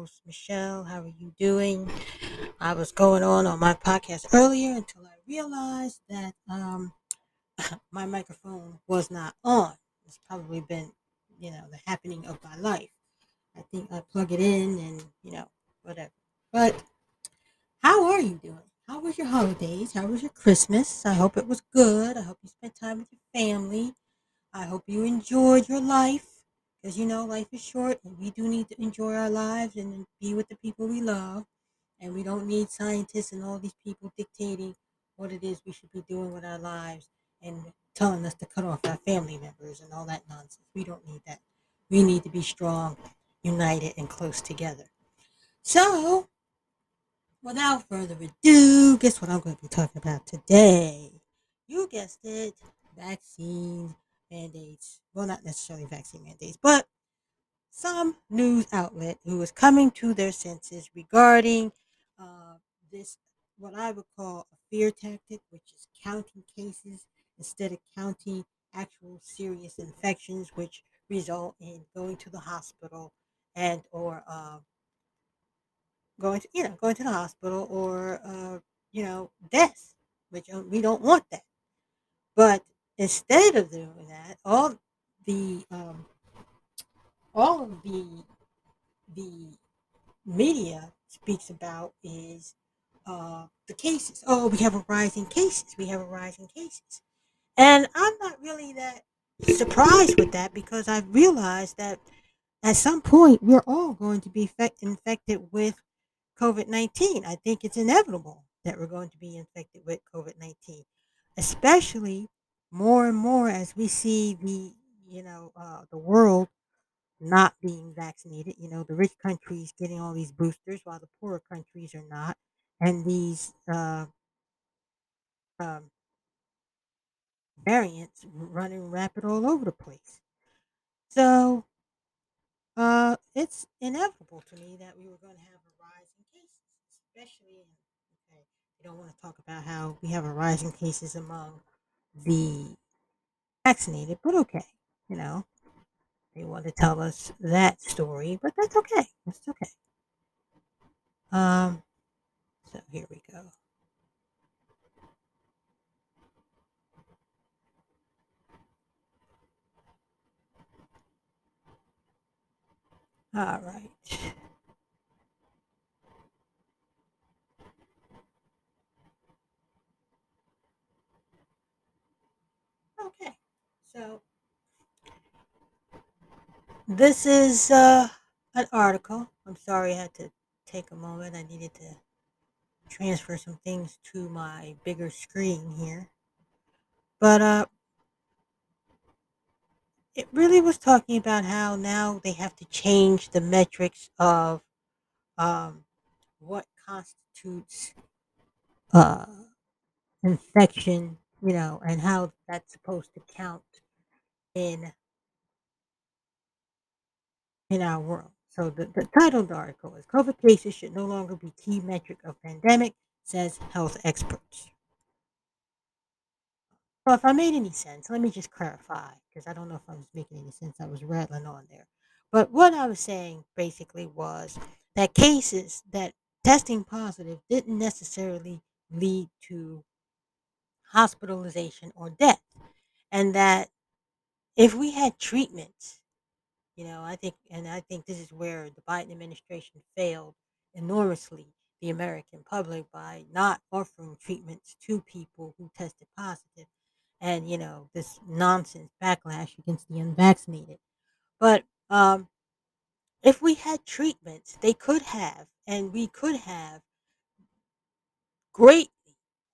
host, Michelle. How are you doing? I was going on on my podcast earlier until I realized that um, my microphone was not on. It's probably been, you know, the happening of my life. I think I plug it in and, you know, whatever. But how are you doing? How was your holidays? How was your Christmas? I hope it was good. I hope you spent time with your family. I hope you enjoyed your life because you know life is short and we do need to enjoy our lives and be with the people we love. And we don't need scientists and all these people dictating what it is we should be doing with our lives and telling us to cut off our family members and all that nonsense. We don't need that. We need to be strong, united, and close together. So, without further ado, guess what I'm going to be talking about today? You guessed it vaccines mandates. Well, not necessarily vaccine mandates, but some news outlet who is coming to their senses regarding uh, this, what I would call a fear tactic, which is counting cases instead of counting actual serious infections, which result in going to the hospital and or uh, going to you know going to the hospital or uh, you know death, which uh, we don't want that. But instead of doing that, all the um, all of the the media speaks about is uh, the cases. Oh, we have a rise in cases. We have a rise in cases, and I'm not really that surprised with that because I've realized that at some point we're all going to be infect- infected with COVID 19. I think it's inevitable that we're going to be infected with COVID 19, especially more and more as we see the, you know, uh, the world not being vaccinated. You know, the rich countries getting all these boosters while the poorer countries are not. And these uh, um, variants running rapid all over the place. So uh, it's inevitable to me that we were going to have a rise in cases, especially in, okay, we don't want to talk about how we have a rise in cases among the vaccinated, but okay, you know, they want to tell us that story, but that's okay. That's okay. Um, so here we go. All right. Okay. So this is uh, an article. I'm sorry I had to take a moment. I needed to transfer some things to my bigger screen here. But uh, it really was talking about how now they have to change the metrics of um, what constitutes uh, infection, you know, and how that's supposed to count in in our world. So the, the title of the article is COVID cases should no longer be key metric of pandemic, says health experts. So if I made any sense, let me just clarify because I don't know if I was making any sense. I was rattling on there. But what I was saying basically was that cases that testing positive didn't necessarily lead to hospitalization or death. And that if we had treatments, you know, I think, and I think this is where the Biden administration failed enormously the American public by not offering treatments to people who tested positive and, you know, this nonsense backlash against the unvaccinated. But um, if we had treatments, they could have, and we could have greatly,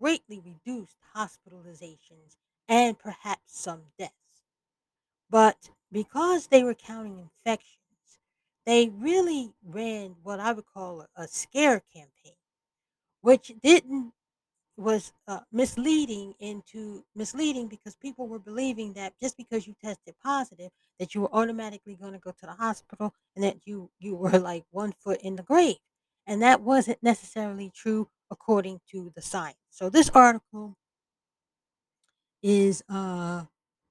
greatly reduced hospitalizations and perhaps some deaths. But because they were counting infections, they really ran what I would call a, a scare campaign, which didn't was uh, misleading into misleading because people were believing that just because you tested positive that you were automatically going to go to the hospital and that you you were like one foot in the grave. And that wasn't necessarily true according to the science. So this article is uh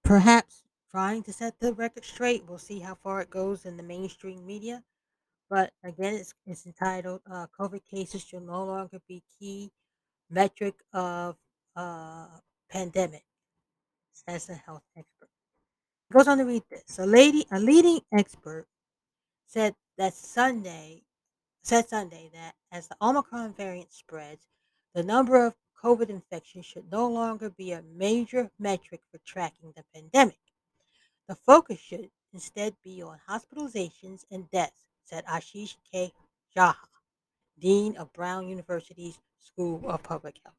perhaps trying to set the record straight. We'll see how far it goes in the mainstream media. But again, it's, it's entitled uh, COVID cases should no longer be key metric of uh, pandemic, says a health expert. It goes on to read this. A lady, a leading expert said that Sunday said Sunday that as the Omicron variant spreads, the number of COVID infections should no longer be a major metric for tracking the pandemic. The focus should instead be on hospitalizations and deaths, said Ashish K. Jha, Dean of Brown University's School of Public Health.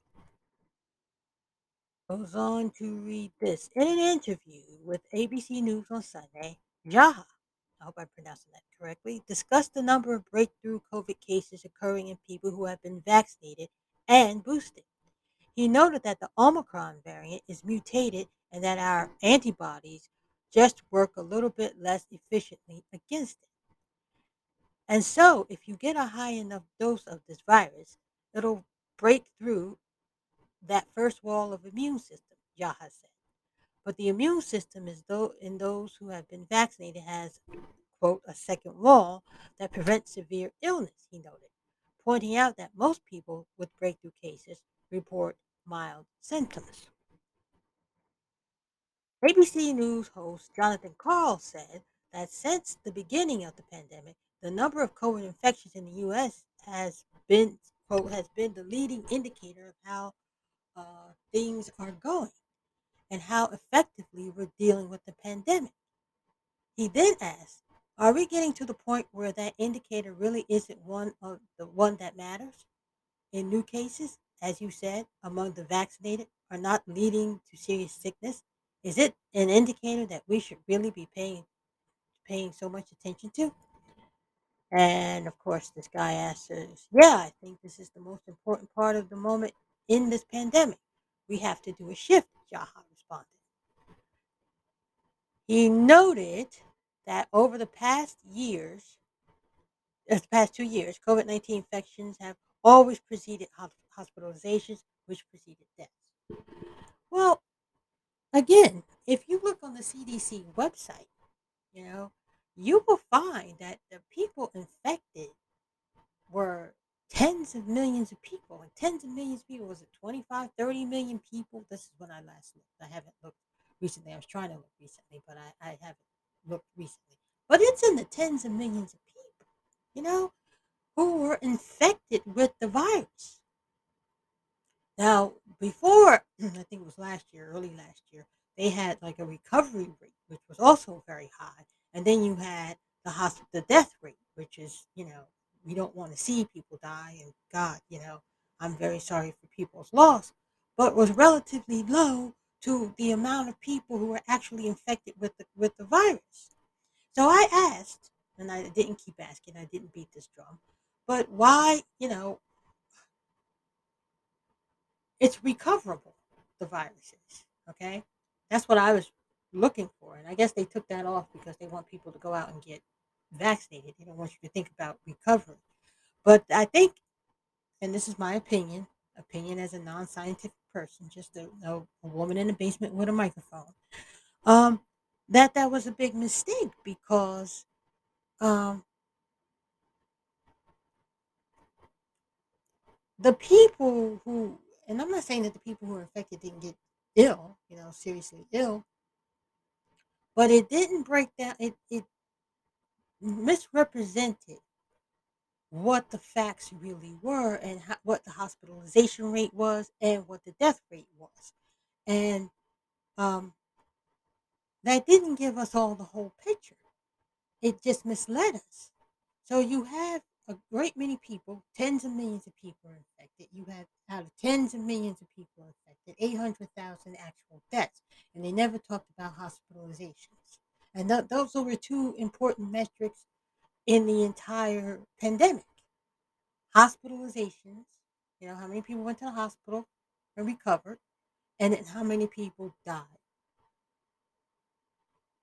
Goes on to read this. In an interview with ABC News on Sunday, Jha, I hope I'm pronouncing that correctly, discussed the number of breakthrough COVID cases occurring in people who have been vaccinated and boosted. He noted that the Omicron variant is mutated and that our antibodies just work a little bit less efficiently against it. And so, if you get a high enough dose of this virus, it'll break through that first wall of immune system, Jha said. But the immune system is though in those who have been vaccinated has quote a second wall that prevents severe illness, he noted, pointing out that most people with breakthrough cases report mild symptoms. ABC News host Jonathan Karl said that since the beginning of the pandemic, the number of COVID infections in the U.S. has been quote has been the leading indicator of how uh, things are going and how effectively we're dealing with the pandemic. He then asked, "Are we getting to the point where that indicator really isn't one of the one that matters in new cases, as you said, among the vaccinated, are not leading to serious sickness? Is it an indicator that we should really be paying paying so much attention to?" And of course, this guy answers, Yeah, I think this is the most important part of the moment in this pandemic. We have to do a shift, Jha responded. He noted that over the past years, uh, the past two years, COVID 19 infections have always preceded hospitalizations, which preceded deaths. Well, again, if you look on the CDC website, you know, you will find that the people infected were tens of millions of people and tens of millions of people was it 25 30 million people? This is when i last looked. I haven't looked recently. I was trying to look recently but i, I haven't looked recently. But it's in the tens of millions of people you know who were infected with the virus now before i think it was last year early last year they had like a recovery rate which was also very high and then you had the hospital the death rate which is you know we don't want to see people die and god you know i'm very sorry for people's loss but was relatively low to the amount of people who were actually infected with the with the virus. So i asked and i didn't keep asking i didn't beat this drum but why you know it's recoverable the viruses. okay that's what i was looking for and i guess they took that off because they want people to go out and get vaccinated. They don't want you to think about recovery. But I think, and this is my opinion, opinion as a non-scientific person, just a, a, a woman in the basement with a microphone, um, that that was a big mistake because um, the people who, and I'm not saying that the people who were infected didn't get ill, you know, seriously ill, but it didn't break down. It it misrepresented what the facts really were and how, what the hospitalization rate was and what the death rate was. And um, that didn't give us all the whole picture. It just misled us. So you have a great many people, tens of millions of people are infected. You have out of tens of millions of people infected, 800,000 actual deaths. And they never talked about hospitalizations. And th- those were two important metrics in the entire pandemic hospitalizations, you know, how many people went to the hospital and recovered, and then how many people died.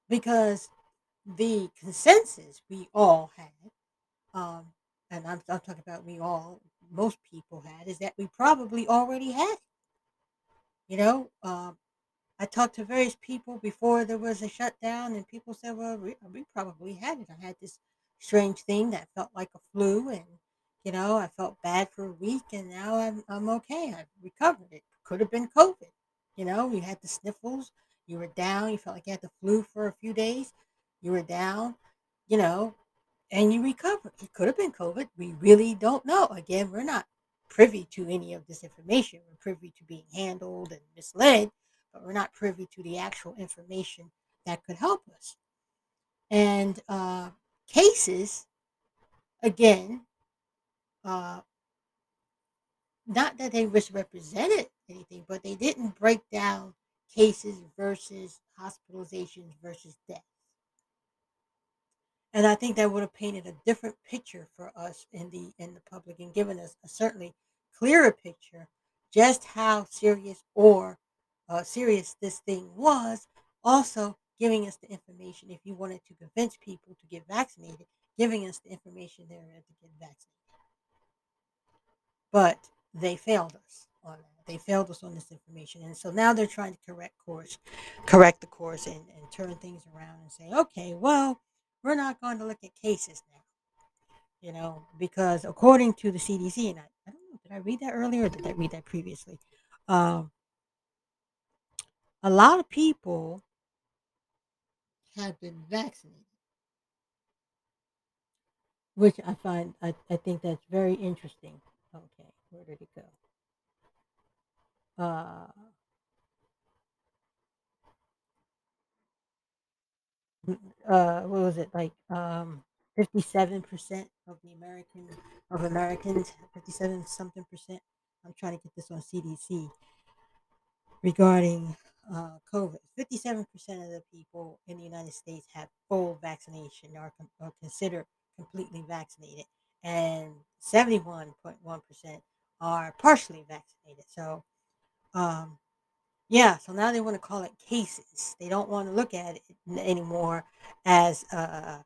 Because the consensus we all had, um, and I'm, I'm talking about we all, most people had, is that we probably already had. You know, um, I talked to various people before there was a shutdown, and people said, "Well, we, we probably had it. I had this strange thing that felt like a flu, and you know, I felt bad for a week, and now I'm I'm okay. I've recovered. It could have been COVID. You know, you had the sniffles, you were down, you felt like you had the flu for a few days, you were down, you know, and you recover. It could have been COVID. We really don't know. Again, we're not privy to any of this information. We're privy to being handled and misled, but we're not privy to the actual information that could help us. And uh, cases, again, uh, not that they misrepresented anything, but they didn't break down cases versus hospitalizations versus deaths. And I think that would have painted a different picture for us in the in the public and given us a certainly clearer picture just how serious or uh, serious this thing was. Also, giving us the information if you wanted to convince people to get vaccinated, giving us the information there to get vaccinated. But they failed us on that. They failed us on this information, and so now they're trying to correct course, correct the course, and, and turn things around and say, okay, well, we're not going to look at cases now, you know, because according to the CDC, and I, I don't know, did I read that earlier or did I read that previously? Um, a lot of people have been vaccinated, which I find, I, I think that's very interesting. Okay, where did it go? Uh, uh, what was it like? Um, fifty-seven percent of the American of Americans, fifty-seven something percent. I'm trying to get this on CDC regarding uh, COVID. Fifty-seven percent of the people in the United States have full vaccination or, or consider completely vaccinated, and seventy-one point one percent are partially vaccinated. So, um, yeah, so now they want to call it cases. They don't want to look at it anymore as uh,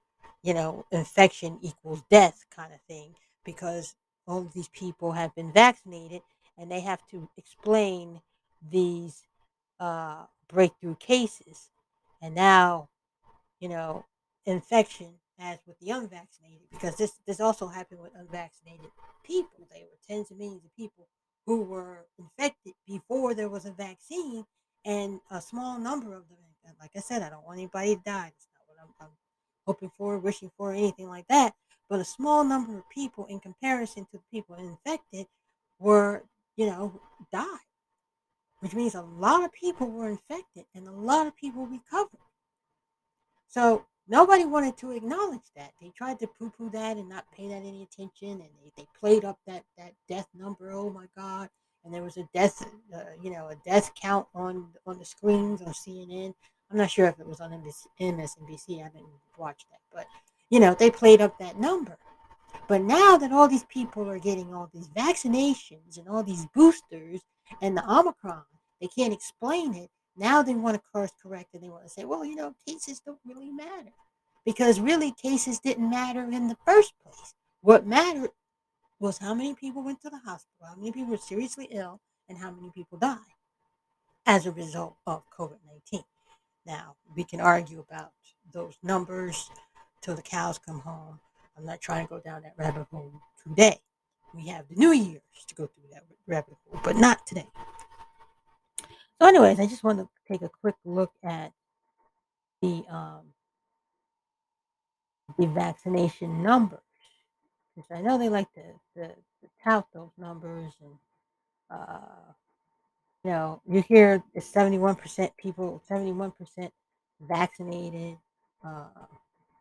you know, infection equals death kind of thing because all of these people have been vaccinated and they have to explain these uh, breakthrough cases. And now, you know, infection as with the unvaccinated, because this this also happened with unvaccinated people. They were tens of millions of people who were infected before there was a vaccine, and a small number of them. Like I said, I don't want anybody to die. That's not what I'm, I'm hoping for, wishing for, anything like that. But a small number of people, in comparison to the people infected, were you know died, which means a lot of people were infected and a lot of people recovered. So nobody wanted to acknowledge that. They tried to poo-poo that and not pay that any attention, and they, they played up that that death number. Oh my God! And there was a death, uh, you know, a death count on on the screens on CNN. I'm not sure if it was on MSNBC. I haven't watched that, but you know, they played up that number. But now that all these people are getting all these vaccinations and all these boosters and the Omicron, they can't explain it. Now they want to course correct and they want to say, well, you know, cases don't really matter. Because really, cases didn't matter in the first place. What mattered was how many people went to the hospital, how many people were seriously ill, and how many people died as a result of COVID 19. Now, we can argue about those numbers till the cows come home. I'm not trying to go down that rabbit hole today. We have the New Year's to go through that rabbit hole, but not today. So, anyways, I just want to take a quick look at the um, the vaccination numbers, because I know they like to, to, to tout those numbers, and uh, you know, you hear the seventy-one percent people, seventy-one percent vaccinated, uh,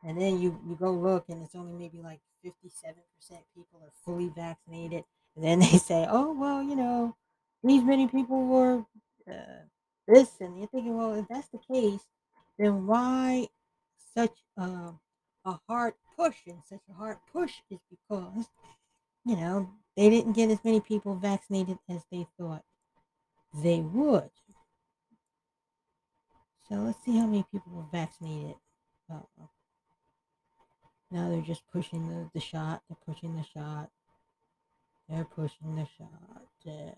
and then you you go look, and it's only maybe like fifty-seven percent people are fully vaccinated, and then they say, oh well, you know, these many people were uh, this, and you're thinking, well, if that's the case, then why such a, a hard push? And such a hard push is because, you know, they didn't get as many people vaccinated as they thought they would. So let's see how many people were vaccinated. Uh, now they're just pushing the, the shot. They're pushing the shot. They're pushing the shot. Uh,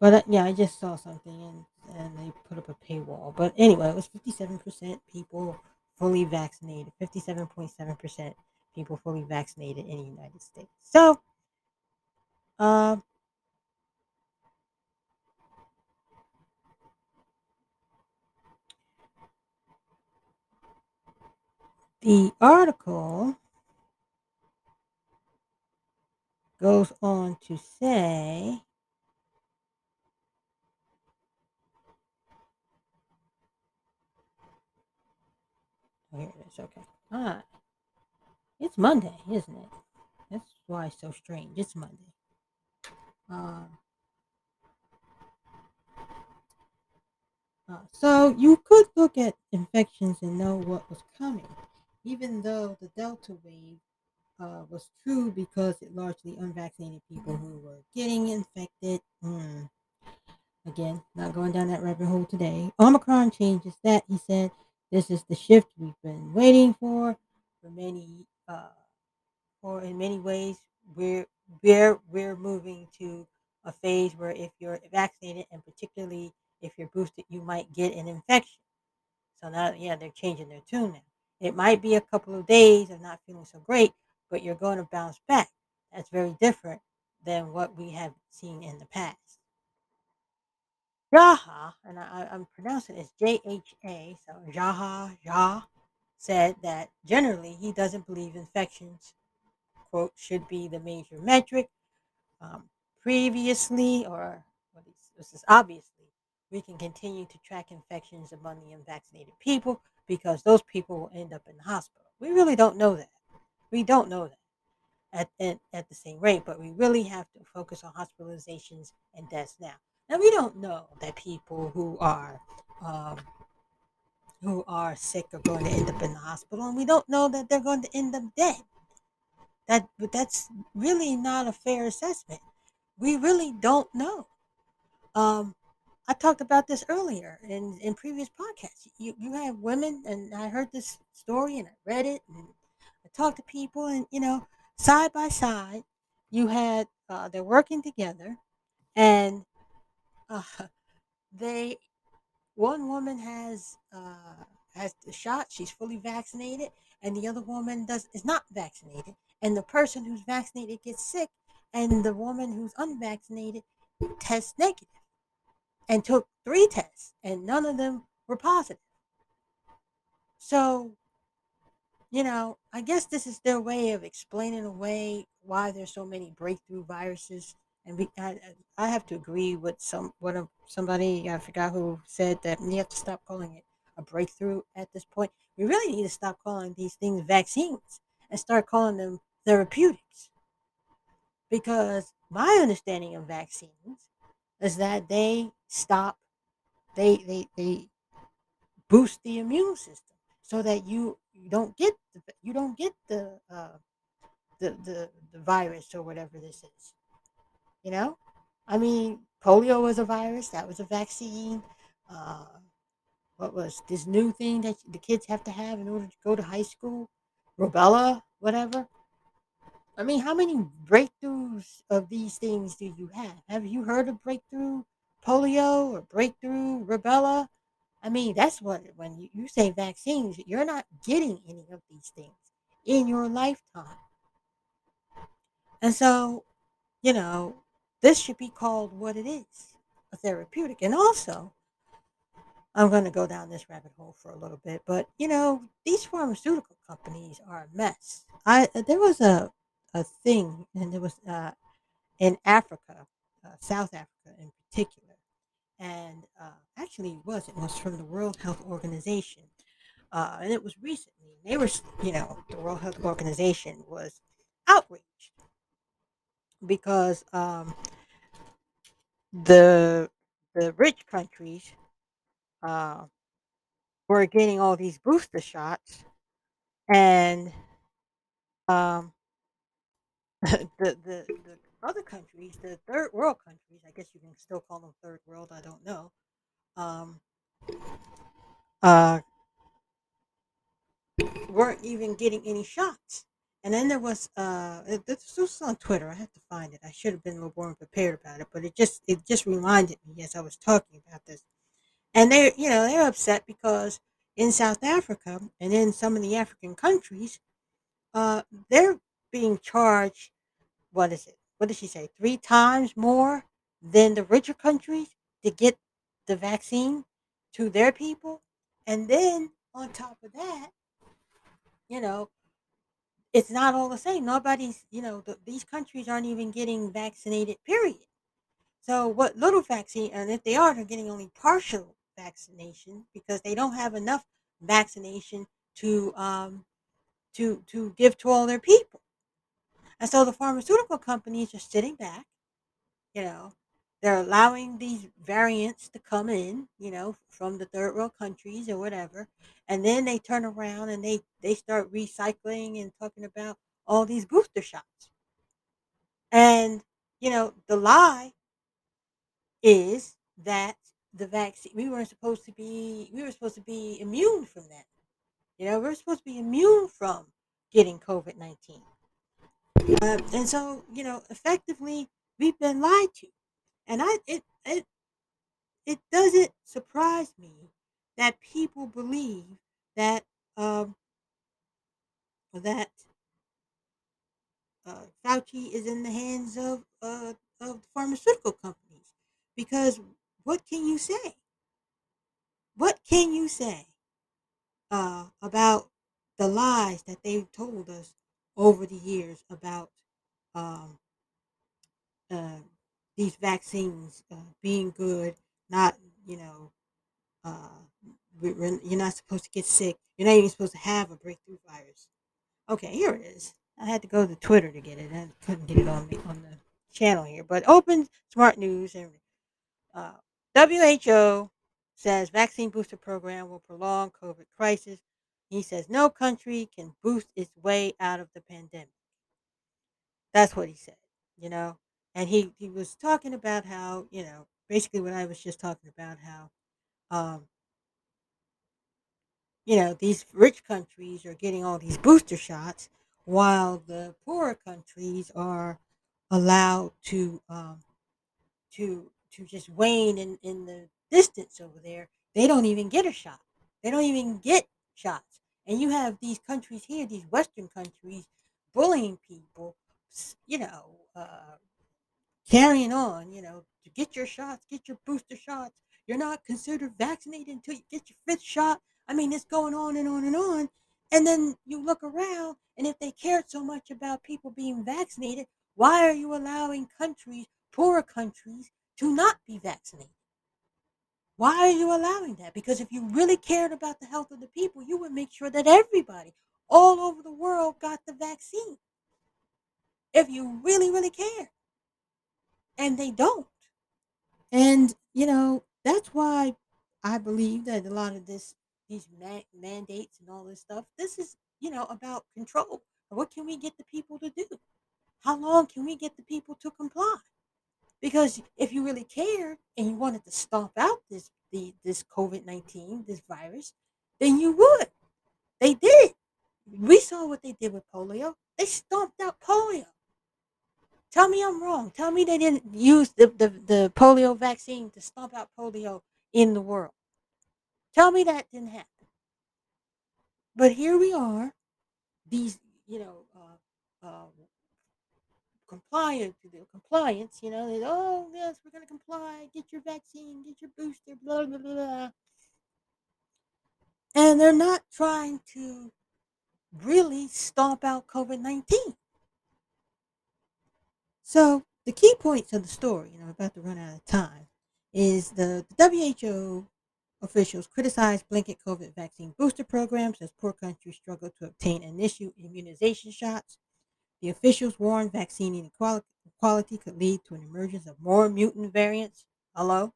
But uh, yeah, I just saw something and and they put up a paywall. But anyway, it was fifty seven percent people fully vaccinated. Fifty seven point seven percent people fully vaccinated in the United States. So, uh, the article goes on to say. Here it is. Okay. Ah, it's Monday, isn't it? That's why it's so strange. It's Monday. Uh, uh, so you could look at infections and know what was coming, even though the Delta wave uh, was true because it largely unvaccinated people who were getting infected. Mm. Again, not going down that rabbit hole today. Omicron changes that, he said. This is the shift we've been waiting for for many uh, or in many ways we're we're we're moving to a phase where if you're vaccinated and particularly if you're boosted you might get an infection. So now yeah they're changing their tune now. It might be a couple of days of not feeling so great but you're going to bounce back. That's very different than what we have seen in the past Jaha, and I, I'm pronouncing it as J H A, so Jaha, Jah, said that generally he doesn't believe infections quote should be the major metric. Um, previously, or well, this is obviously, we can continue to track infections among the unvaccinated people because those people will end up in the hospital. We really don't know that. We don't know that at, at, at the same rate, but we really have to focus on hospitalizations and deaths now. Now we don't know that people who are um, who are sick are going to end up in the hospital, and we don't know that they're going to end up dead. That but that's really not a fair assessment. We really don't know. Um, I talked about this earlier in, in previous podcasts. You you have women, and I heard this story, and I read it, and I talked to people, and you know, side by side, you had uh, they're working together, and uh, they one woman has uh, has the shot; she's fully vaccinated, and the other woman does is not vaccinated, and the person who's vaccinated gets sick, and the woman who's unvaccinated tests negative and took three tests, and none of them were positive. So, you know, I guess this is their way of explaining away why there's so many breakthrough viruses. And we, I, I have to agree with some one of somebody I forgot who said that you have to stop calling it a breakthrough at this point. We really need to stop calling these things vaccines and start calling them therapeutics. Because my understanding of vaccines is that they stop they they they boost the immune system so that you you don't get the you don't get the uh the the, the virus or whatever this is you know i mean polio was a virus that was a vaccine uh what was this new thing that the kids have to have in order to go to high school rubella whatever I mean, how many breakthroughs of these things do you have? Have you heard of breakthrough polio or breakthrough rubella? I mean, that's what, when you, you say vaccines, you're not getting any of these things in your lifetime. And so, you know, this should be called what it is a therapeutic. And also, I'm going to go down this rabbit hole for a little bit, but you know, these pharmaceutical companies are a mess. I there was a a thing, and it was uh, in Africa, uh, South Africa in particular, and uh, actually it was it was from the World Health Organization, uh, and it was recently. They were, you know, the World Health Organization was outraged because um, the the rich countries uh, were getting all these booster shots, and um, the, the the other countries, the third world countries, I guess you can still call them third world. I don't know. Um, uh, weren't even getting any shots, And then there was uh, this was on Twitter. I have to find it. I should have been a little more prepared about it, but it just it just reminded me as I was talking about this. And they, you know, they're upset because in South Africa and in some of the African countries, uh, they're being charged. What is it? What did she say? Three times more than the richer countries to get the vaccine to their people. And then on top of that, you know, it's not all the same. Nobody's, you know, the, these countries aren't even getting vaccinated, period. So, what little vaccine, and if they are, they're getting only partial vaccination because they don't have enough vaccination to um, to to give to all their people. And so the pharmaceutical companies are sitting back, you know, they're allowing these variants to come in, you know, from the third world countries or whatever, and then they turn around and they they start recycling and talking about all these booster shots. And you know, the lie is that the vaccine we weren't supposed to be we were supposed to be immune from that. You know, we're supposed to be immune from getting COVID nineteen. Uh, and so, you know, effectively, we've been lied to, and I it it it doesn't surprise me that people believe that um that uh, Fauci is in the hands of uh, of pharmaceutical companies because what can you say? What can you say uh, about the lies that they've told us over the years about um, uh, these vaccines uh, being good, not, you know, uh, you're not supposed to get sick. You're not even supposed to have a breakthrough virus. Okay, here it is. I had to go to Twitter to get it. I couldn't get it on the on the channel here. But Open Smart News and uh, WHO says vaccine booster program will prolong COVID crisis. He says no country can boost its way out of the pandemic. That's what he said, you know. And he he was talking about how, you know, basically what I was just talking about how um you know, these rich countries are getting all these booster shots while the poorer countries are allowed to um to to just wane in, in the distance over there. They don't even get a shot. They don't even get shots. And you have these countries here, these Western countries, bullying people, you know, uh, carrying on, you know, to get your shots, get your booster shots. You're not considered vaccinated until you get your fifth shot. I mean, it's going on and on and on. And then you look around, and if they cared so much about people being vaccinated, why are you allowing countries, poorer countries, to not be vaccinated? Why are you allowing that? Because if you really cared about the health of the people, you would make sure that everybody all over the world got the vaccine. If you really, really care. And they don't. And, you know, that's why I believe that a lot of this, these ma- mandates and all this stuff, this is, you know, about control. What can we get the people to do? How long can we get the people to comply? Because if you really cared and you wanted to stomp out this the this COVID nineteen, this virus, then you would. They did. We saw what they did with polio. They stomped out polio. Tell me I'm wrong. Tell me they didn't use the, the, the polio vaccine to stomp out polio in the world. Tell me that didn't happen. But here we are, these, you know, uh, uh, compliant compliance, you know, they, oh yes, we're gonna comply, get your vaccine, get your booster, blah blah blah. And they're not trying to really stomp out COVID nineteen. So the key points of the story, and I'm about to run out of time, is the, the WHO officials criticized blanket COVID vaccine booster programs as poor countries struggle to obtain and issue immunization shots. The officials warned vaccine inequality could lead to an emergence of more mutant variants. Hello?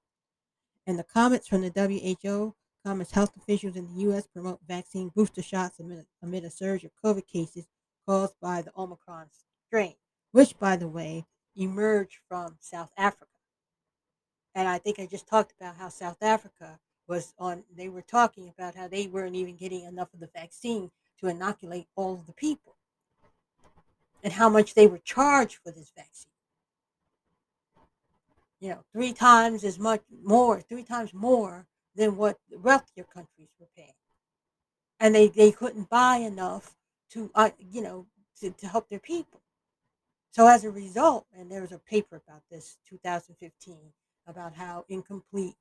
And the comments from the WHO come as health officials in the U.S. promote vaccine booster shots amid, amid a surge of COVID cases caused by the Omicron strain, which, by the way, emerged from South Africa. And I think I just talked about how South Africa was on, they were talking about how they weren't even getting enough of the vaccine to inoculate all of the people. and how much they were charged for this vaccine. You know, three times as much more, three times more than what wealthier countries were paying. And they, they couldn't buy enough to, uh, you know, to, to help their people. So as a result, and there was a paper about this, 2015, about how incomplete,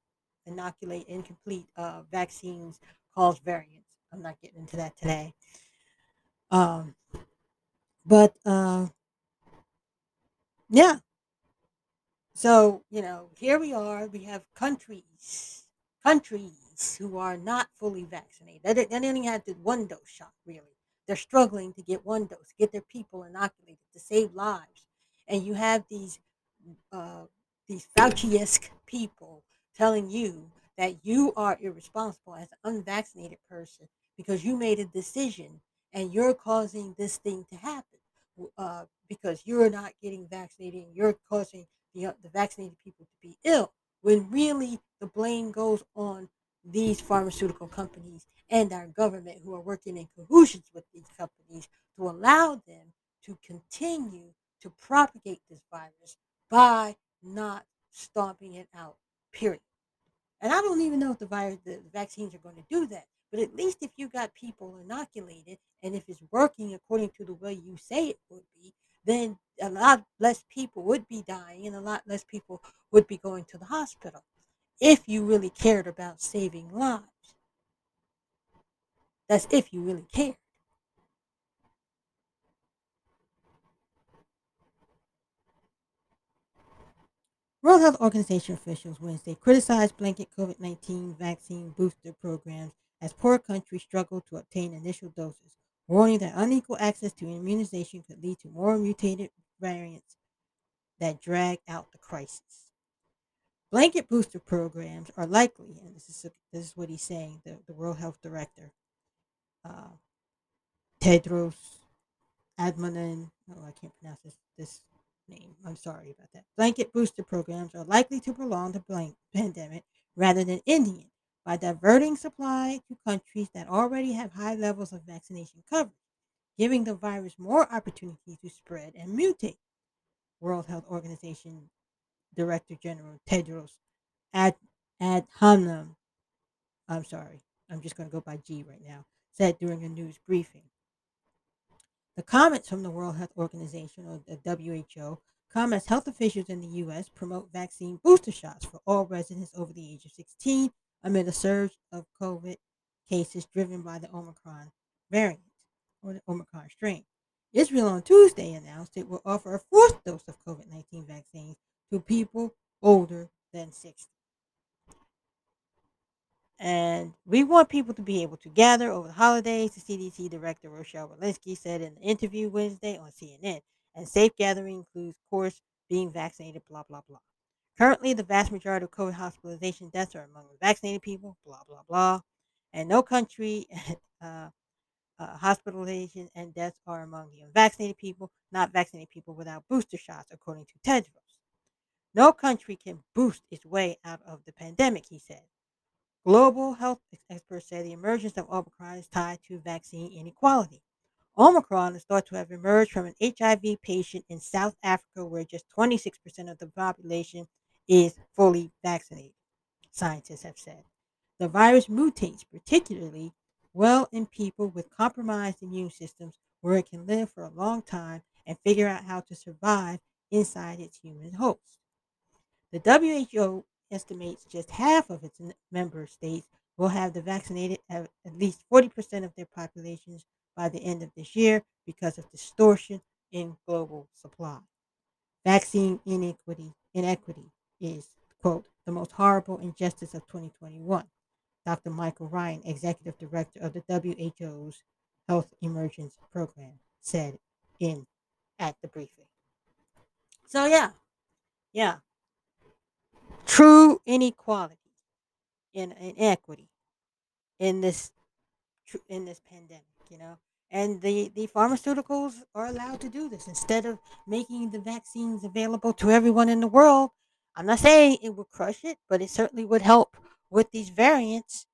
inoculate incomplete uh, vaccines cause variants. I'm not getting into that today. Um, but uh, yeah, so you know, here we are. We have countries, countries who are not fully vaccinated. They, they only had the one dose shot. Really, they're struggling to get one dose, get their people inoculated to save lives. And you have these uh, these Fauci-esque people telling you that you are irresponsible as an unvaccinated person because you made a decision and you're causing this thing to happen uh, because you're not getting vaccinated and you're causing the, uh, the vaccinated people to be ill when really the blame goes on these pharmaceutical companies and our government who are working in cahoots with these companies to allow them to continue to propagate this virus by not stomping it out, period. And I don't even know if the virus, the vaccines are going to do that. But at least if you got people inoculated and if it's working according to the way you say it would be, then a lot less people would be dying and a lot less people would be going to the hospital if you really cared about saving lives. That's if you really cared. World Health Organization officials Wednesday criticized blanket COVID 19 vaccine booster programs as poor countries struggle to obtain initial doses, warning that unequal access to immunization could lead to more mutated variants that drag out the crisis. Blanket booster programs are likely, and this is this is what he's saying, the, the World Health Director, uh, Tedros Adhanom, oh, I can't pronounce this, this name. I'm sorry about that. Blanket booster programs are likely to prolong the blank pandemic rather than ending it by diverting supply to countries that already have high levels of vaccination coverage, giving the virus more opportunity to spread and mutate. World Health Organization Director General Tedros Ad- Adhanom, I'm sorry, I'm just going to go by G right now, said during a news briefing. The comments from the World Health Organization, or the WHO, come as health officials in the U.S. promote vaccine booster shots for all residents over the age of 16 amid a surge of COVID cases driven by the Omicron variant or the Omicron strain. Israel on Tuesday announced it will offer a fourth dose of COVID 19 vaccines to people older than 60. And we want people to be able to gather over the holidays, the CDC Director Rochelle Walensky said in an interview Wednesday on CNN. And safe gathering includes, of course, being vaccinated, blah, blah, blah. Currently, the vast majority of COVID hospitalization deaths are among vaccinated people, blah, blah, blah. And no country uh, uh, hospitalization and deaths are among the unvaccinated people, not vaccinated people without booster shots, according to Tedros. No country can boost its way out of the pandemic, he said. Global health experts say the emergence of Omicron is tied to vaccine inequality. Omicron is thought to have emerged from an HIV patient in South Africa, where just 26% of the population is fully vaccinated, scientists have said. The virus mutates particularly well in people with compromised immune systems, where it can live for a long time and figure out how to survive inside its human host. The WHO estimates just half of its member states will have the vaccinated at least 40% of their populations by the end of this year because of distortion in global supply. Vaccine inequity, inequity is, quote, the most horrible injustice of 2021. Dr. Michael Ryan, executive director of the WHO's Health Emergence Program, said in at the briefing. So yeah, yeah, true inequality in inequity in this in this pandemic, you know. And the, the pharmaceuticals are allowed to do this instead of making the vaccines available to everyone in the world. I'm not saying it would crush it, but it certainly would help with these variants.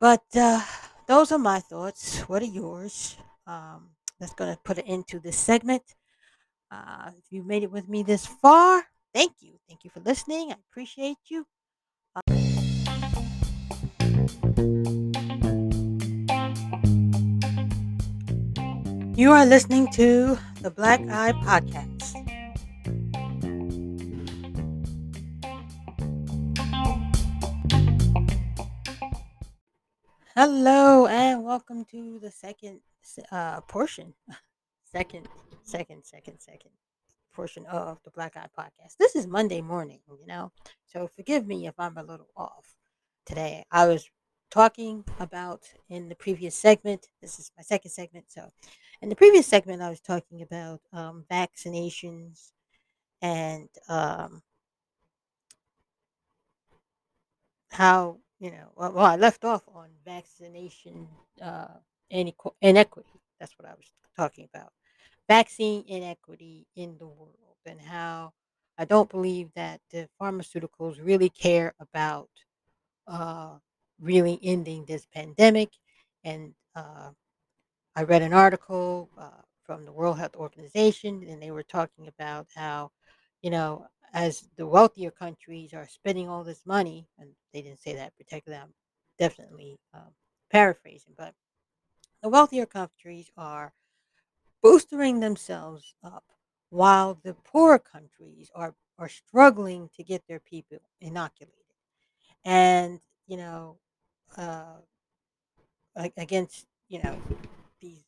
But uh, those are my thoughts. What are yours? Um, that's going to put it into this segment. Uh, if you made it with me this far, thank you. Thank you for listening. I appreciate you. You are listening to the Black Eye Podcast. Hello and welcome to the second uh, portion, second, second, second, second portion of the Black Eye Podcast. This is Monday morning, you know, so forgive me if I'm a little off today. I was talking about in the previous segment. This is my second segment. So, in the previous segment, I was talking about um, vaccinations and um, how you know. Well, well, I left off on vaccination uh. That's what I was talking about. Vaccine inequity in the world and how I don't believe that the pharmaceuticals really care about uh, really ending this pandemic. And uh, I read an article uh, from the World Health Organization, and they were talking about how, you know, as the wealthier countries are spending all this money, and they didn't say that particularly, I'm definitely um, paraphrasing, but the wealthier countries are boosting themselves up while the poorer countries are, are struggling to get their people inoculated. And, you know, uh, against, you know, these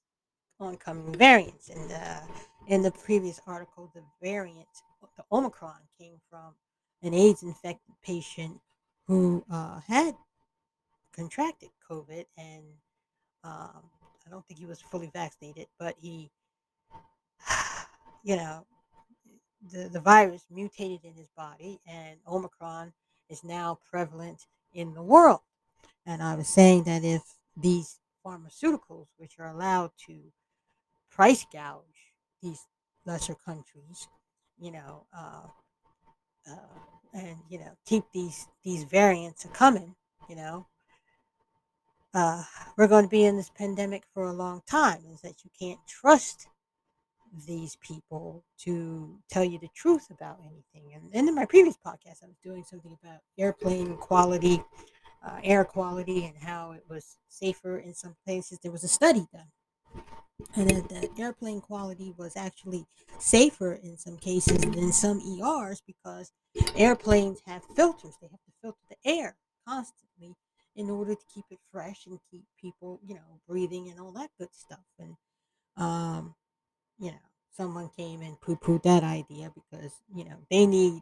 oncoming variants. And uh, in the previous article, the variant, the Omicron, came from an AIDS infected patient who uh, had contracted COVID and um, I don't think he was fully vaccinated, but he, you know, the, the virus mutated in his body and Omicron is now prevalent in the world. And I was saying that if these pharmaceuticals, which are allowed to price gouge these lesser countries, you know, uh, uh, and you know, keep these these variants coming, you know, uh, we're going to be in this pandemic for a long time. Is that you can't trust these people to tell you the truth about anything. And, and in my previous podcast, I was doing something about airplane quality, uh, air quality, and how it was safer in some places. There was a study done, and that the airplane quality was actually safer in some cases than some ERs because airplanes have filters. They have to filter the air constantly in order to keep it fresh and keep people, you know, breathing and all that good stuff. And um, you know, someone came and poo pooed that idea because, you know, they need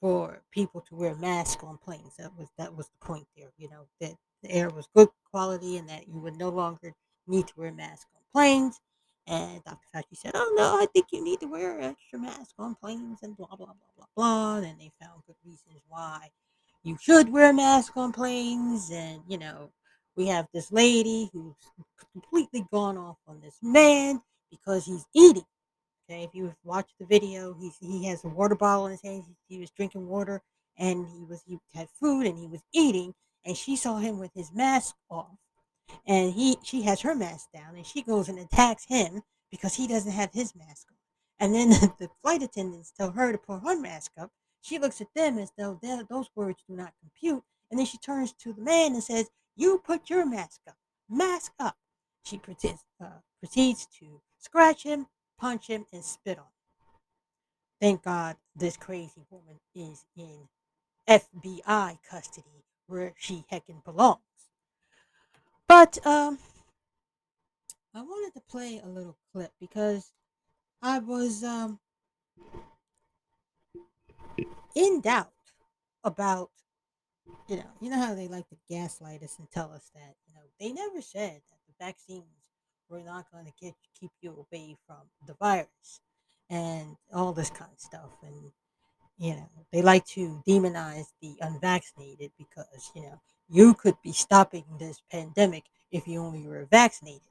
for people to wear masks on planes. That was that was the point there, you know, that the air was good quality and that you would no longer need to wear masks on planes. And Dr. Fauci said, Oh no, I think you need to wear an extra mask on planes and blah blah blah blah blah. And they found good reasons why you should wear a mask on planes. And, you know, we have this lady who's completely gone off on this man because he's eating. Okay, if you watch the video, he's he has a water bottle in his hand. He, he was drinking water, and he was he had food, and he was eating. And she saw him with his mask off, and he she has her mask down, and she goes and attacks him because he doesn't have his mask on. And then the, the flight attendants tell her to put her mask up. She looks at them as though those words do not compute, and then she turns to the man and says, "You put your mask up. Mask up." She pretends, uh, proceeds to scratch him, punch him, and spit on him. Thank God this crazy woman is in FBI custody where she heckin' belongs. But um, I wanted to play a little clip because I was um, in doubt about you know you know how they like to gaslight us and tell us that you know they never said that the vaccines we're not going to get keep you away from the virus and all this kind of stuff. And you know they like to demonize the unvaccinated because you know you could be stopping this pandemic if you only were vaccinated.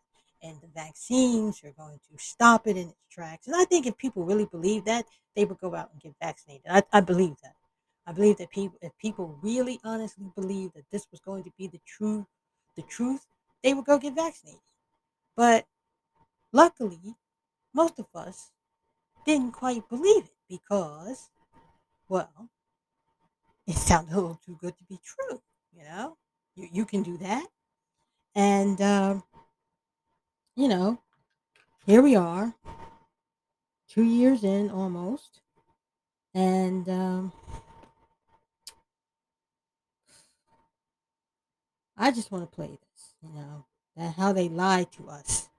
And the vaccines are going to stop it in its tracks. And i think if people really believe that they would go out and get vaccinated. I, I believe that. I believe that people if people really honestly believe that this was going to be the true the truth they would go get vaccinated but luckily, most of us didn't quite believe it because, well, it sounded a little too good to be true. You know, you, you can do that. And, um, you know, here we are, two years in almost. And, um, I just want to play this, you know, that how they lied to us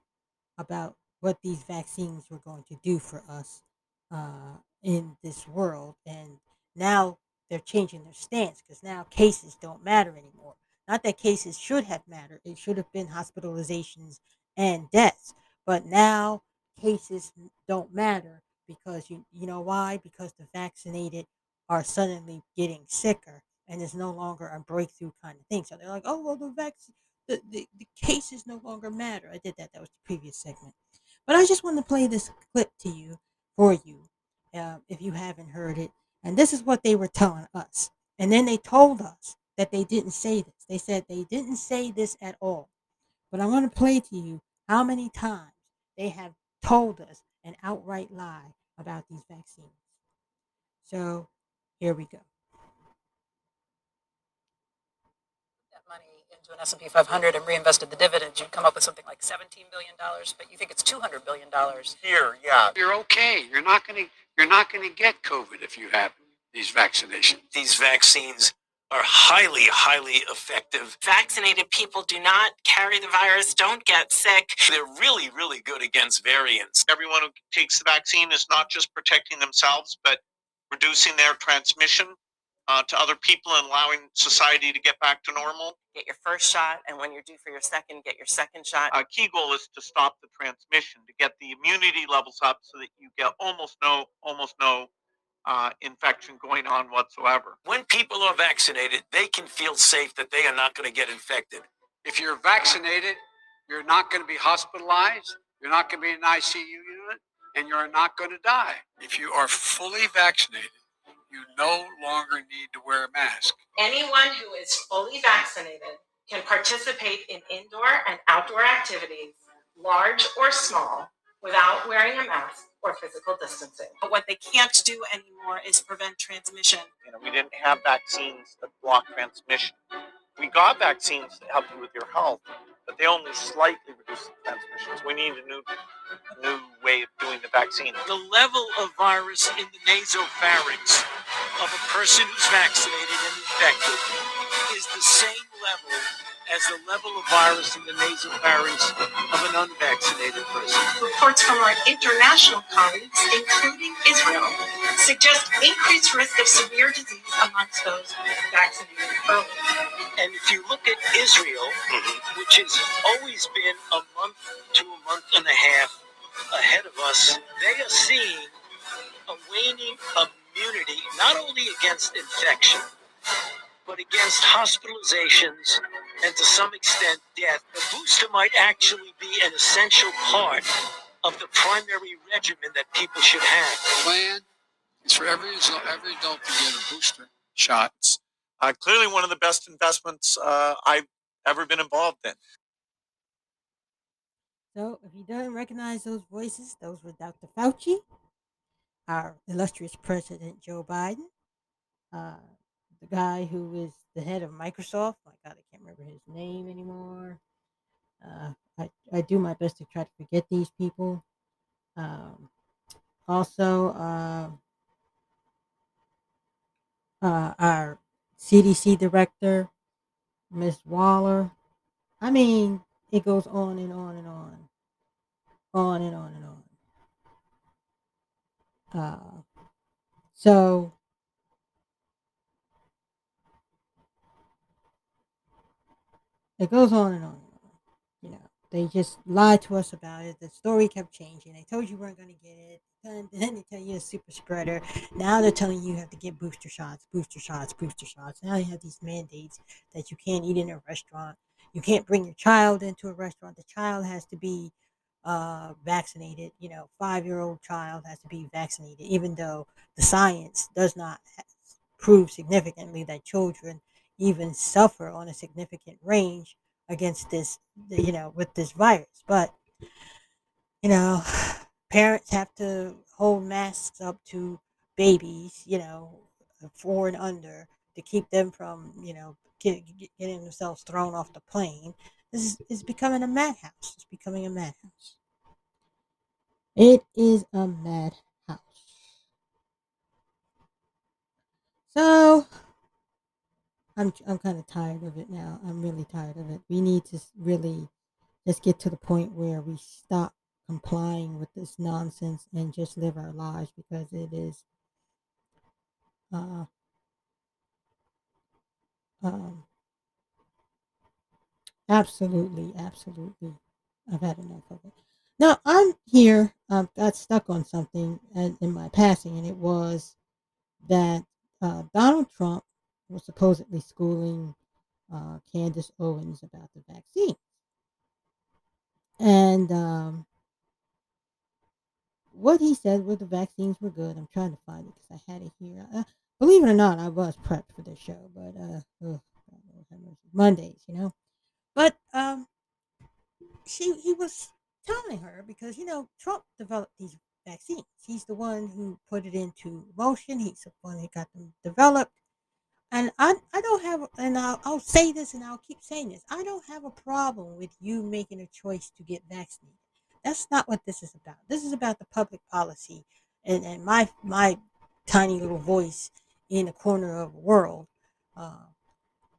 about what these vaccines were going to do for us uh, in this world. And now they're changing their stance because now cases don't matter anymore. Not that cases should have mattered, it should have been hospitalizations and deaths. But now cases don't matter because you you know why? Because the vaccinated are suddenly getting sicker and it's no longer a breakthrough kind of thing. So they're like, oh well the vaccine the, the, the cases no longer matter. I did that. That was the previous segment. But I just want to play this clip to you for you uh, if you haven't heard it. And this is what they were telling us. And then they told us that they didn't say this. They said they didn't say this at all. But I want to play to you how many times they have told us an outright lie about these vaccines. So here we go. that money into an S&P 500 and reinvested the dividends, you'd come up with something like 17 billion dollars. But you think it's 200 billion dollars. Here, yeah. You're okay. You're not going to you're not going to get COVID if you have these vaccinations. These vaccines are highly, highly effective. vaccinated people do not carry the virus, don't get sick. They're really, really good against variants. everyone who takes the vaccine is not just protecting themselves, but reducing their transmission uh, to other people and allowing society to get back to normal. Get your first shot, and when you're due for your second, get your second shot. A key goal is to stop the transmission, to get the immunity levels up so that you get almost no, almost no uh, infection going on whatsoever. When people are vaccinated, they can feel safe that they are not going to get infected. If you're vaccinated, you're not going to be hospitalized. You're not going to be in an ICU unit, and you're not going to die. If you are fully vaccinated, you no longer need to wear a mask. Anyone who is fully vaccinated can participate in indoor and outdoor activities, large or small, without wearing a mask or physical distancing. But what they can't do anymore is prevent transmission. You know, we didn't have vaccines that block transmission. We got vaccines that help you with your health, but they only slightly reduce the transmissions. We need a new, new way of doing the vaccine. the level of virus in the nasopharynx of a person who's vaccinated and infected is the same level as the level of virus in the nasopharynx of an unvaccinated person. Reports from our international colleagues, including Israel, suggest increased risk of severe disease amongst those vaccinated early. And if you look at Israel, mm-hmm. which has always been a month to a month and a half ahead of us, they are seeing a waning immunity not only against infection, but against hospitalizations and to some extent death. The booster might actually be an essential part of the primary regimen that people should have. Plan is for every every adult to get a booster shot. Uh, clearly, one of the best investments uh, I've ever been involved in. So, if you don't recognize those voices, those were Dr. Fauci, our illustrious President Joe Biden, uh, the guy who is the head of Microsoft. My God, I can't remember his name anymore. Uh, I, I do my best to try to forget these people. Um, also, uh, uh, our CDC director, Miss Waller. I mean, it goes on and on and on, on and on and on. Uh, so it goes on and on and on. You know, they just lied to us about it. The story kept changing. They told you weren't going to get it. Then, then they tell you a super spreader. Now they're telling you you have to get booster shots, booster shots, booster shots. Now they have these mandates that you can't eat in a restaurant. You can't bring your child into a restaurant. The child has to be uh, vaccinated. You know, five year old child has to be vaccinated, even though the science does not prove significantly that children even suffer on a significant range against this, you know, with this virus. But, you know, parents have to hold masks up to babies, you know, four and under to keep them from, you know, get, get, getting themselves thrown off the plane. This is, is becoming a madhouse. It's becoming a madhouse. It is a madhouse. So I'm I'm kind of tired of it now. I'm really tired of it. We need to really just get to the point where we stop complying with this nonsense and just live our lives because it is uh, um, absolutely, absolutely. I've had enough of it. Now I'm here. I um, got stuck on something in my passing, and it was that uh, Donald Trump was supposedly schooling uh, Candace Owens about the vaccine. And um, what he said was the vaccines were good. I'm trying to find it because I had it here. Uh, believe it or not, I was prepped for this show, but uh, Mondays, you know. But um, she he was telling her because you know Trump developed these vaccines. He's the one who put it into motion. He's the one who got them developed. And I, I don't have, and I'll, I'll say this and I'll keep saying this. I don't have a problem with you making a choice to get vaccinated. That's not what this is about. This is about the public policy and, and my my tiny little voice in a corner of the world uh,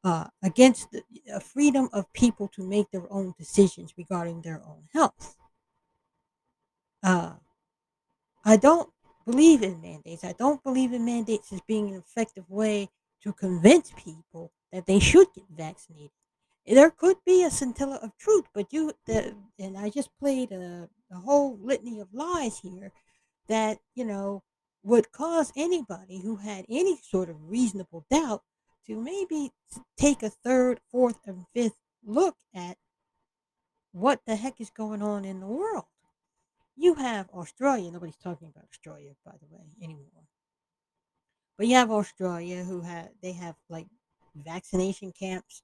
uh, against the uh, freedom of people to make their own decisions regarding their own health. Uh, I don't believe in mandates. I don't believe in mandates as being an effective way to convince people that they should get vaccinated. There could be a scintilla of truth, but you, the, and I just played a, a whole litany of lies here that, you know, would cause anybody who had any sort of reasonable doubt to maybe take a third, fourth, and fifth look at what the heck is going on in the world. You have Australia. Nobody's talking about Australia, by the way, anymore. But you have Australia who have they have like vaccination camps.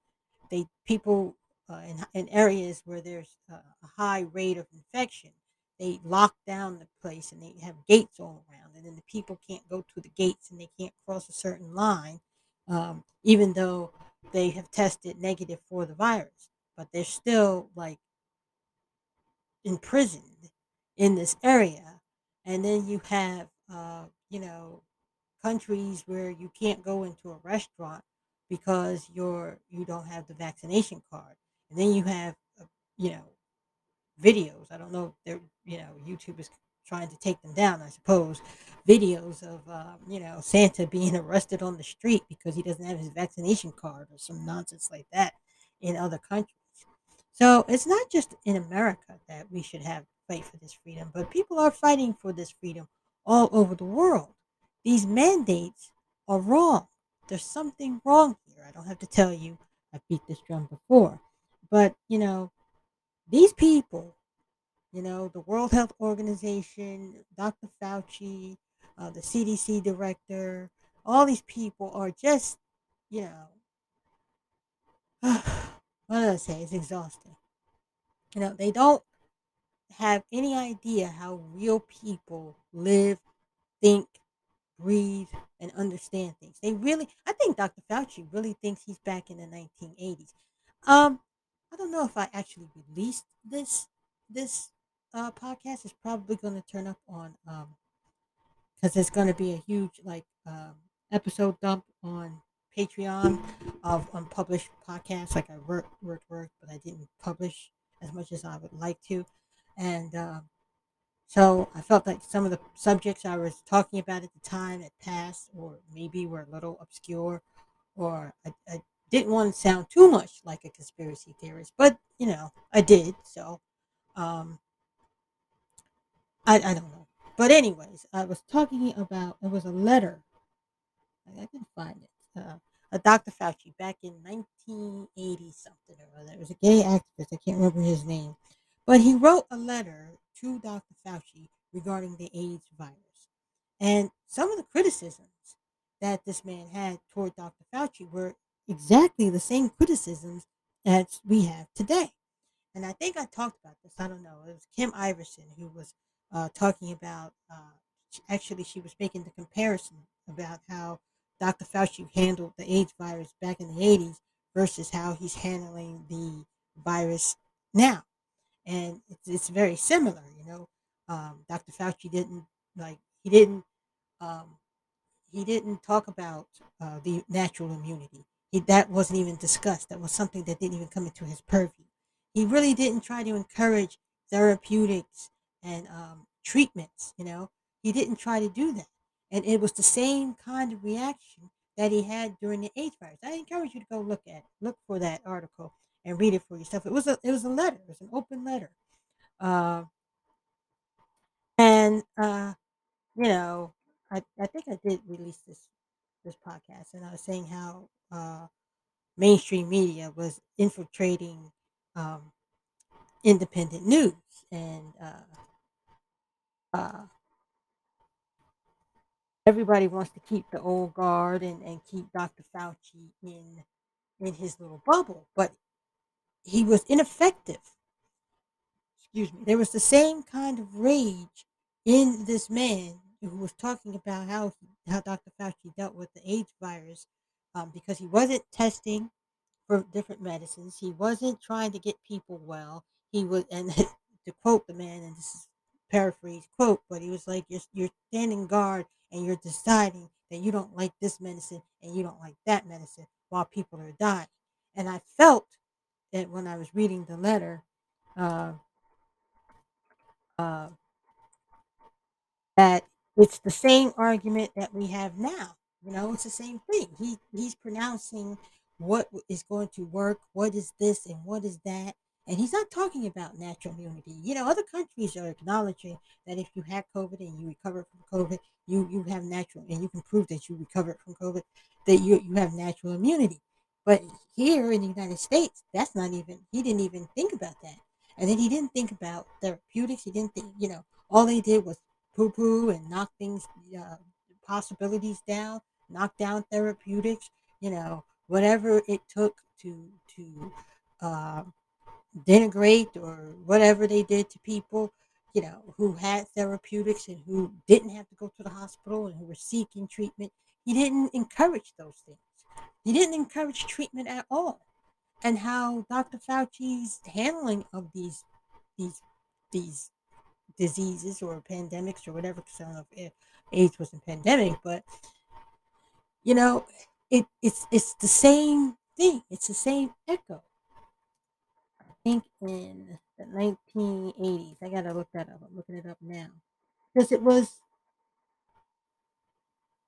They people uh, in in areas where there's a high rate of infection. They lock down the place and they have gates all around, and then the people can't go to the gates and they can't cross a certain line, um, even though they have tested negative for the virus. But they're still like imprisoned in this area. And then you have, uh, you know, countries where you can't go into a restaurant because you're you don't have the vaccination card, and then you have uh, you know videos. I don't know if they're you know YouTube is trying to take them down. I suppose videos of uh, you know Santa being arrested on the street because he doesn't have his vaccination card or some nonsense like that in other countries. So it's not just in America that we should have fight for this freedom, but people are fighting for this freedom all over the world. These mandates are wrong. There's something wrong here. I don't have to tell you. I beat this drum before. But, you know, these people, you know, the World Health Organization, Dr. Fauci, uh, the CDC director, all these people are just, you know, what did I say? It's exhausting. You know, they don't have any idea how real people live, think, breathe, and understand things. They really, I think Dr. Fauci really thinks he's back in the 1980s. Um, I don't know if I actually released this this uh, podcast. It's probably going to turn up on um because it's going to be a huge like um, episode dump on Patreon of unpublished podcasts. Like I worked, worked, worked, but I didn't publish as much as I would like to, and um, so I felt like some of the subjects I was talking about at the time had passed, or maybe were a little obscure, or I, I didn't want to sound too much like a conspiracy theorist, but you know, I did. So, um, I, I don't know. But anyways, I was talking about it was a letter. I can find it. Uh, a Dr. Fauci back in 1980 something or other. It was a gay activist. I can't remember his name, but he wrote a letter to Dr. Fauci regarding the AIDS virus. And some of the criticisms that this man had toward Dr. Fauci were exactly the same criticisms as we have today. And I think I talked about this. I don't know. It was Kim Iversen who was uh, talking about. Uh, actually, she was making the comparison about how Dr. Fauci handled the AIDS virus back in the 80s versus how he's handling the virus now. And it's, it's very similar, you know. Um, Dr. Fauci didn't like he didn't um, he didn't talk about uh, the natural immunity. He, that wasn't even discussed. That was something that didn't even come into his purview. He really didn't try to encourage therapeutics and um, treatments. You know, he didn't try to do that, and it was the same kind of reaction that he had during the AIDS virus. I encourage you to go look at look for that article and read it for yourself. It was a it was a letter. It was an open letter, uh, and uh, you know, I I think I did release this this podcast, and I was saying how uh, mainstream media was infiltrating um, independent news, and uh, uh, everybody wants to keep the old guard and, and keep Dr. Fauci in in his little bubble, but he was ineffective. Excuse me. There was the same kind of rage in this man who was talking about how how Dr. Fauci dealt with the AIDS virus um, because he wasn't testing for different medicines. He wasn't trying to get people well. He was, and to quote the man, and this is paraphrase quote, but he was like, "You're you're standing guard and you're deciding that you don't like this medicine and you don't like that medicine while people are dying." And I felt that when I was reading the letter, uh, uh, that it's the same argument that we have now. You know, it's the same thing. He he's pronouncing what is going to work, what is this, and what is that. And he's not talking about natural immunity. You know, other countries are acknowledging that if you have COVID and you recover from COVID, you you have natural, and you can prove that you recovered from COVID, that you you have natural immunity. But here in the United States, that's not even. He didn't even think about that. And then he didn't think about therapeutics. He didn't think. You know, all they did was poo poo and knock things, uh, possibilities down, knock down therapeutics. You know, whatever it took to to uh, denigrate or whatever they did to people, you know, who had therapeutics and who didn't have to go to the hospital and who were seeking treatment. He didn't encourage those things. He didn't encourage treatment at all. And how Dr. Fauci's handling of these these these diseases or pandemics or whatever, because I don't know if AIDS was a pandemic, but you know, it it's it's the same thing. It's the same echo. I think in the 1980s. I gotta look that up. I'm looking it up now because it was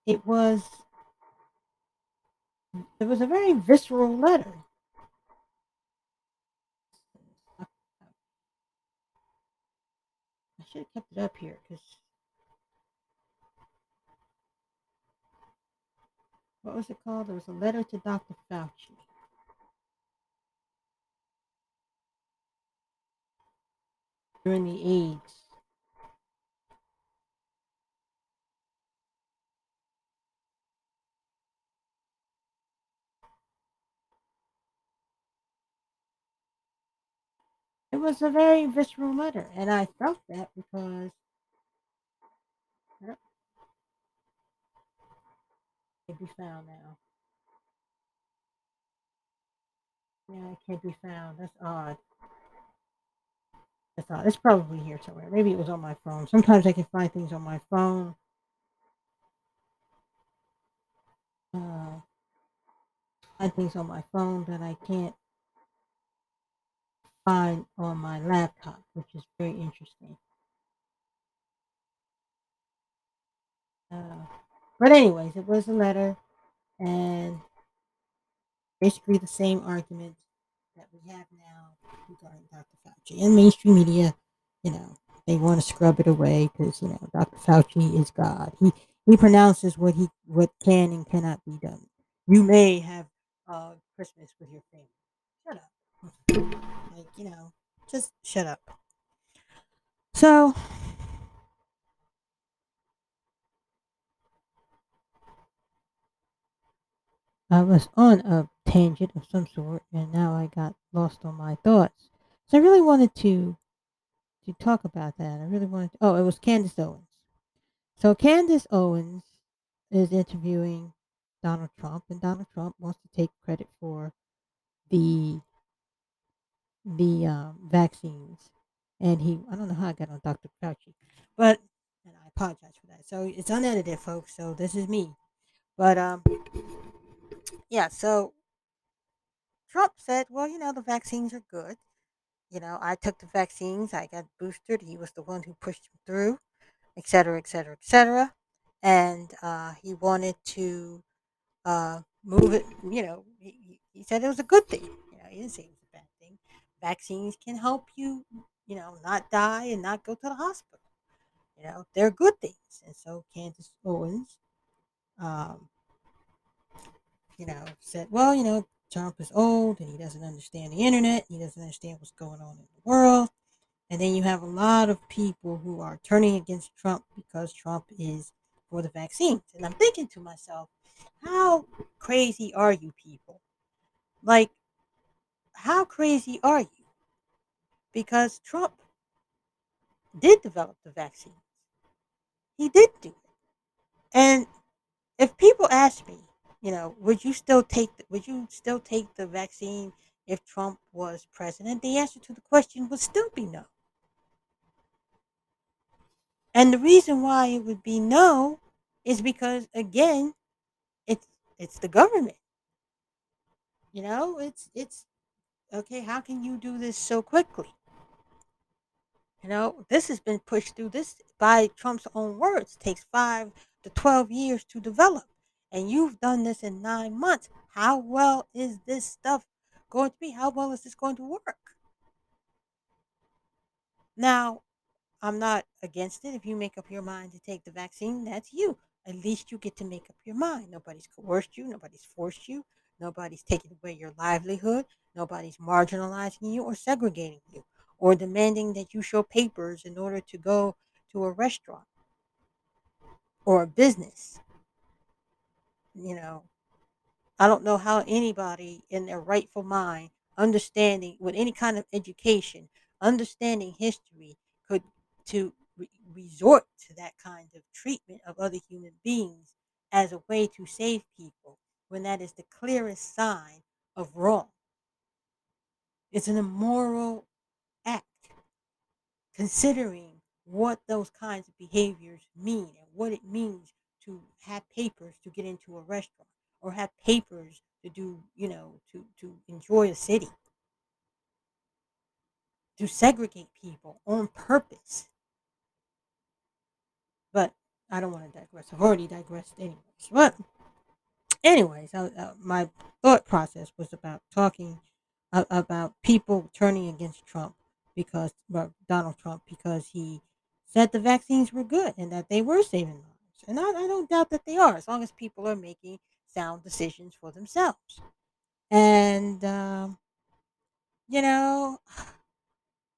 it was it was a very visceral letter. I should have kept it up here because what was it called? There was a letter to Dr. Fauci. During the AIDS. It was a very visceral letter, and I felt that because it can be found now. Yeah, it can't be found. That's odd. That's odd. It's probably here somewhere. Maybe it was on my phone. Sometimes I can find things on my phone. Uh, find things on my phone that I can't find on my laptop, which is very interesting. Uh, but anyways, it was a letter, and basically the same argument that we have now regarding Dr. Fauci and mainstream media. You know, they want to scrub it away because you know Dr. Fauci is God. He he pronounces what he what can and cannot be done. You may have uh, Christmas with your family. Shut up. Like you know, just shut up. So I was on a tangent of some sort, and now I got lost on my thoughts. So I really wanted to to talk about that. I really wanted. To, oh, it was Candace Owens. So Candace Owens is interviewing Donald Trump, and Donald Trump wants to take credit for the the um, vaccines, and he I don't know how I got on Dr. Fauci, but and I apologize for that. So it's unedited, folks. So this is me, but um, yeah. So Trump said, well, you know, the vaccines are good. You know, I took the vaccines. I got boosted. He was the one who pushed them through, et cetera, et cetera, et cetera. And uh, he wanted to uh, move it. You know, he, he said it was a good thing. You know, he didn't say it was a bad thing. Vaccines can help you, you know, not die and not go to the hospital. You know, they're good things. And so Candace Owens, um, you know, said, well, you know, Trump is old and he doesn't understand the internet. He doesn't understand what's going on in the world. And then you have a lot of people who are turning against Trump because Trump is for the vaccines. And I'm thinking to myself, how crazy are you people? Like, how crazy are you? Because Trump did develop the vaccines. He did do it. And if people ask me, you know, would you still take the, would you still take the vaccine if Trump was president? The answer to the question would still be no. And the reason why it would be no is because again, it's it's the government. You know, it's it's okay, how can you do this so quickly? You know, this has been pushed through this by Trump's own words, takes 5 to 12 years to develop and you've done this in nine months. How well is this stuff going to be? How well is this going to work? Now, I'm not against it. If you make up your mind to take the vaccine, that's you. At least you get to make up your mind. Nobody's coerced you, nobody's forced you, nobody's taking away your livelihood, nobody's marginalizing you or segregating you or demanding that you show papers in order to go to a restaurant or a business. You know, I don't know how anybody in their rightful mind, understanding with any kind of education, understanding history, could to re- resort to that kind of treatment of other human beings as a way to save people when that is the clearest sign of wrong. It's an immoral act, considering what those kinds of behaviors mean and what it means to have papers to get into a restaurant or have papers to do, you know, to, to enjoy a city. To segregate people on purpose. But I don't want to digress. I've already digressed anyways. But anyways, I, uh, my thought process was about talking uh, about people turning against Trump because Donald Trump because he said the vaccines were good and that they were saving lives. And I, I don't doubt that they are, as long as people are making sound decisions for themselves. And, um, you know,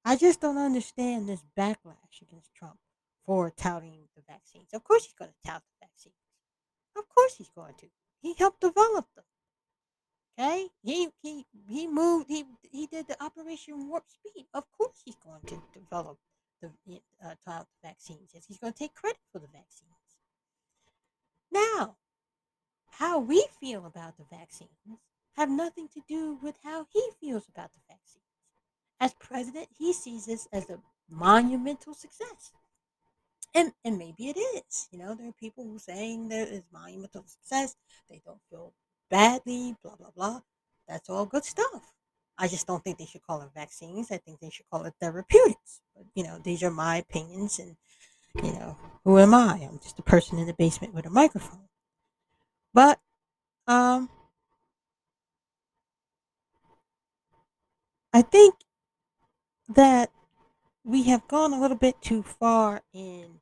I just don't understand this backlash against Trump for touting the vaccines. Of course, he's going to tout the vaccines. Of course, he's going to. He helped develop them. Okay, he he he moved. He he did the Operation Warp Speed. Of course, he's going to develop the uh, the vaccines. He's going to take credit for the vaccines. Now, how we feel about the vaccines have nothing to do with how he feels about the vaccines. As president, he sees this as a monumental success. And, and maybe it is. You know, there are people who saying there is monumental success. They don't feel badly, blah, blah, blah. That's all good stuff. I just don't think they should call it vaccines. I think they should call it therapeutics. But, you know, these are my opinions and you know, who am I? I'm just a person in the basement with a microphone. But, um, I think that we have gone a little bit too far in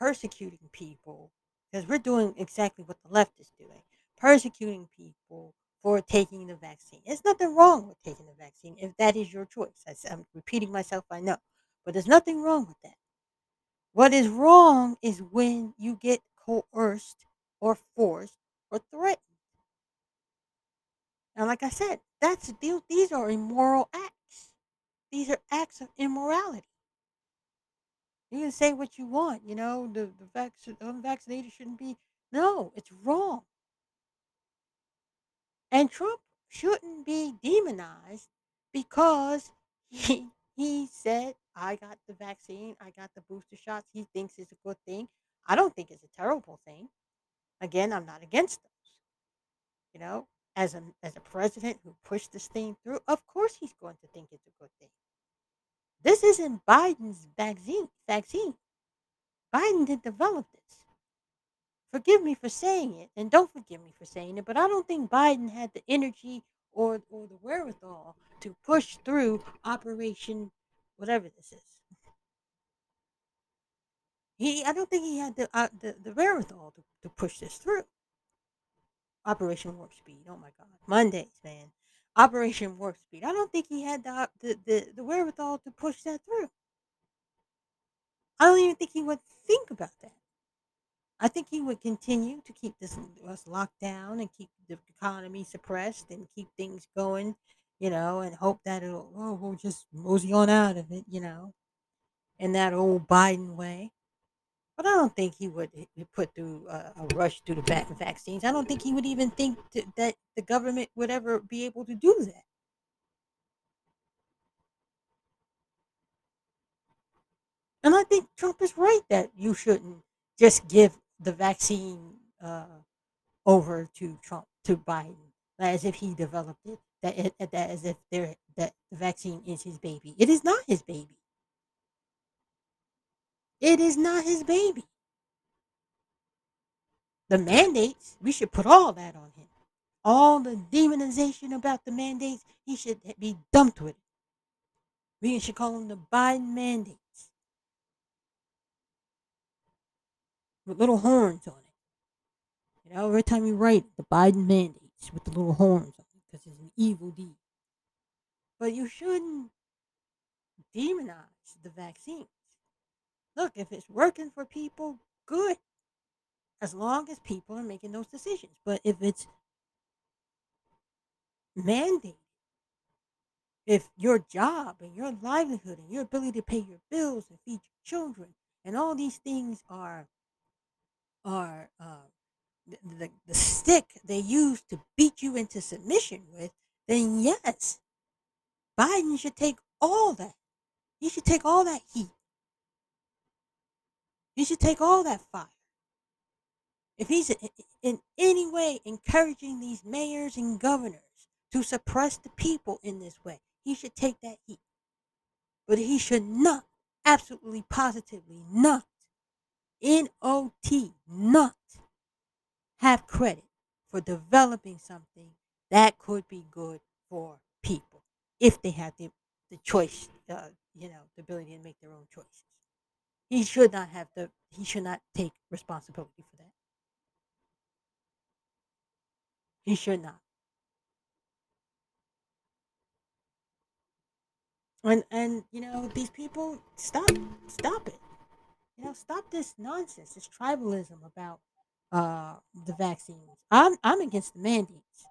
persecuting people because we're doing exactly what the left is doing persecuting people for taking the vaccine. There's nothing wrong with taking the vaccine if that is your choice. I'm repeating myself, I know, but there's nothing wrong with that. What is wrong is when you get coerced or forced or threatened. And like I said, that's these are immoral acts. These are acts of immorality. You can say what you want, you know, the, the vac- unvaccinated shouldn't be. No, it's wrong. And Trump shouldn't be demonized because he, he said, I got the vaccine, I got the booster shots. He thinks it's a good thing. I don't think it's a terrible thing. Again, I'm not against those. You know, as a as a president who pushed this thing through, of course he's going to think it's a good thing. This isn't Biden's vaccine. Vaccine. Biden didn't develop this. Forgive me for saying it, and don't forgive me for saying it, but I don't think Biden had the energy or or the wherewithal to push through Operation whatever this is. He, I don't think he had the uh, the, the wherewithal to, to push this through. Operation Warp Speed. Oh my God, Mondays, man. Operation Warp Speed. I don't think he had the the, the, the wherewithal to push that through. I don't even think he would think about that. I think he would continue to keep this us locked down and keep the economy suppressed and keep things going, you know, and hope that it'll oh we'll just mosey on out of it, you know, in that old Biden way. But I don't think he would put through a, a rush through the back vaccines. I don't think he would even think to, that the government would ever be able to do that. And I think Trump is right that you shouldn't just give the vaccine uh, over to Trump to Biden as if he developed it. That, that as if there that the vaccine is his baby. It is not his baby. It is not his baby. The mandates, we should put all that on him. All the demonization about the mandates, he should be dumped with it. We should call them the Biden mandates. With little horns on it. You know, every time you write the Biden mandates with the little horns on it, because it's an evil deed. But you shouldn't demonize the vaccines. Look, if it's working for people, good. As long as people are making those decisions. But if it's mandated, if your job and your livelihood and your ability to pay your bills and feed your children and all these things are are uh, the, the, the stick they use to beat you into submission with, then yes, Biden should take all that. He should take all that heat. He should take all that fire. If he's in any way encouraging these mayors and governors to suppress the people in this way, he should take that heat. But he should not, absolutely positively not, N-O-T, not have credit for developing something that could be good for people if they had the, the choice, uh, you know, the ability to make their own choices. He should not have the, he should not take responsibility for that. He should not. And and you know these people stop stop it. You know stop this nonsense, this tribalism about uh the vaccines. I'm I'm against the mandates.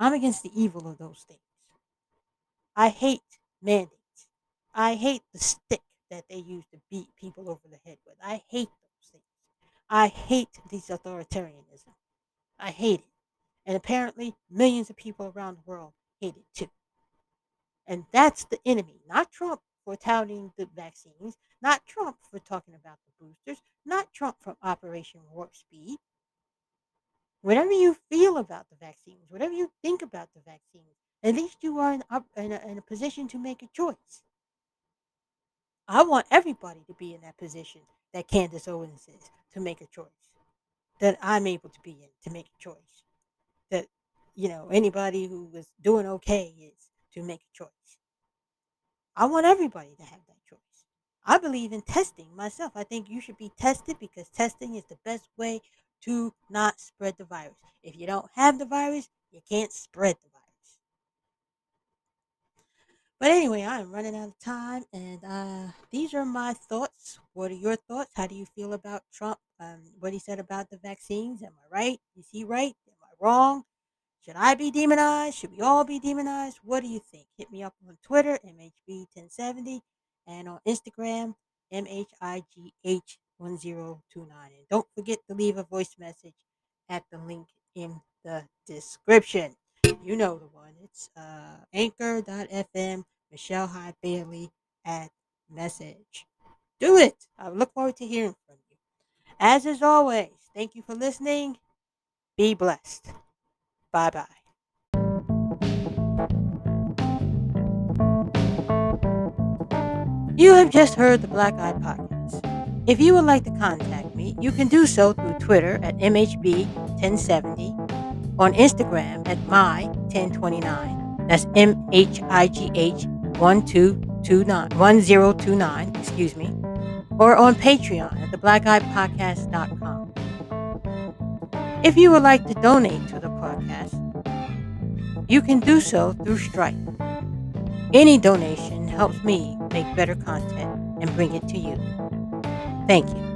I'm against the evil of those things. I hate mandates. I hate the stick that they use to beat people over the head with. I hate those things. I hate this authoritarianism. I hate it. And apparently, millions of people around the world hate it too. And that's the enemy, not Trump for touting the vaccines, not Trump for talking about the boosters, not Trump from Operation Warp Speed. Whatever you feel about the vaccines, whatever you think about the vaccines, at least you are in, in, a, in a position to make a choice. I want everybody to be in that position that Candace Owens is to make a choice, that I'm able to be in to make a choice, that you know anybody who is doing okay is to make a choice. I want everybody to have that choice. I believe in testing myself. I think you should be tested because testing is the best way to not spread the virus. If you don't have the virus, you can't spread the. But anyway, I'm running out of time, and uh, these are my thoughts. What are your thoughts? How do you feel about Trump? Um, what he said about the vaccines? Am I right? Is he right? Am I wrong? Should I be demonized? Should we all be demonized? What do you think? Hit me up on Twitter, MHB1070, and on Instagram, M H I G H 1029. And don't forget to leave a voice message at the link in the description. You know the one. It's uh, anchor.fm, Michele High Bailey at message. Do it. I look forward to hearing from you. As is always, thank you for listening. Be blessed. Bye bye. You have just heard the Black Eye Podcast. If you would like to contact me, you can do so through Twitter at MHB1070, on Instagram at My1029, that's M H I G H 1229, 1029, excuse me, or on Patreon at the Black Eye theblackeyepodcast.com. If you would like to donate to the podcast, you can do so through Stripe. Any donation helps me make better content and bring it to you. Thank you.